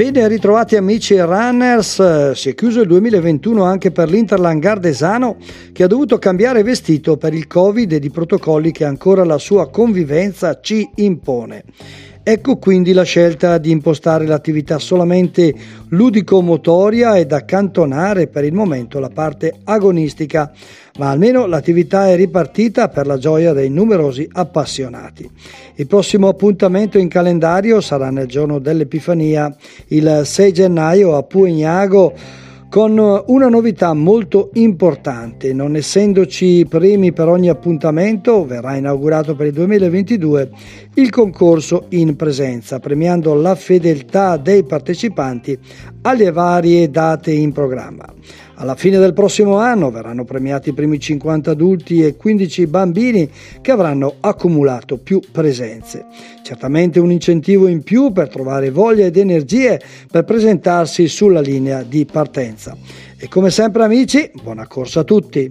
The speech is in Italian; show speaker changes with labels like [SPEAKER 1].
[SPEAKER 1] Bene, ritrovati amici runners, si è chiuso il 2021 anche per l'Interland Gardesano che ha dovuto cambiare vestito per il Covid e i protocolli che ancora la sua convivenza ci impone. Ecco quindi la scelta di impostare l'attività solamente ludico-motoria ed accantonare per il momento la parte agonistica, ma almeno l'attività è ripartita per la gioia dei numerosi appassionati. Il prossimo appuntamento in calendario sarà nel giorno dell'Epifania, il 6 gennaio a Puegnago con una novità molto importante, non essendoci premi per ogni appuntamento, verrà inaugurato per il 2022 il concorso in presenza, premiando la fedeltà dei partecipanti alle varie date in programma. Alla fine del prossimo anno verranno premiati i primi 50 adulti e 15 bambini che avranno accumulato più presenze. Certamente un incentivo in più per trovare voglia ed energie per presentarsi sulla linea di partenza. E come sempre amici, buona corsa a tutti!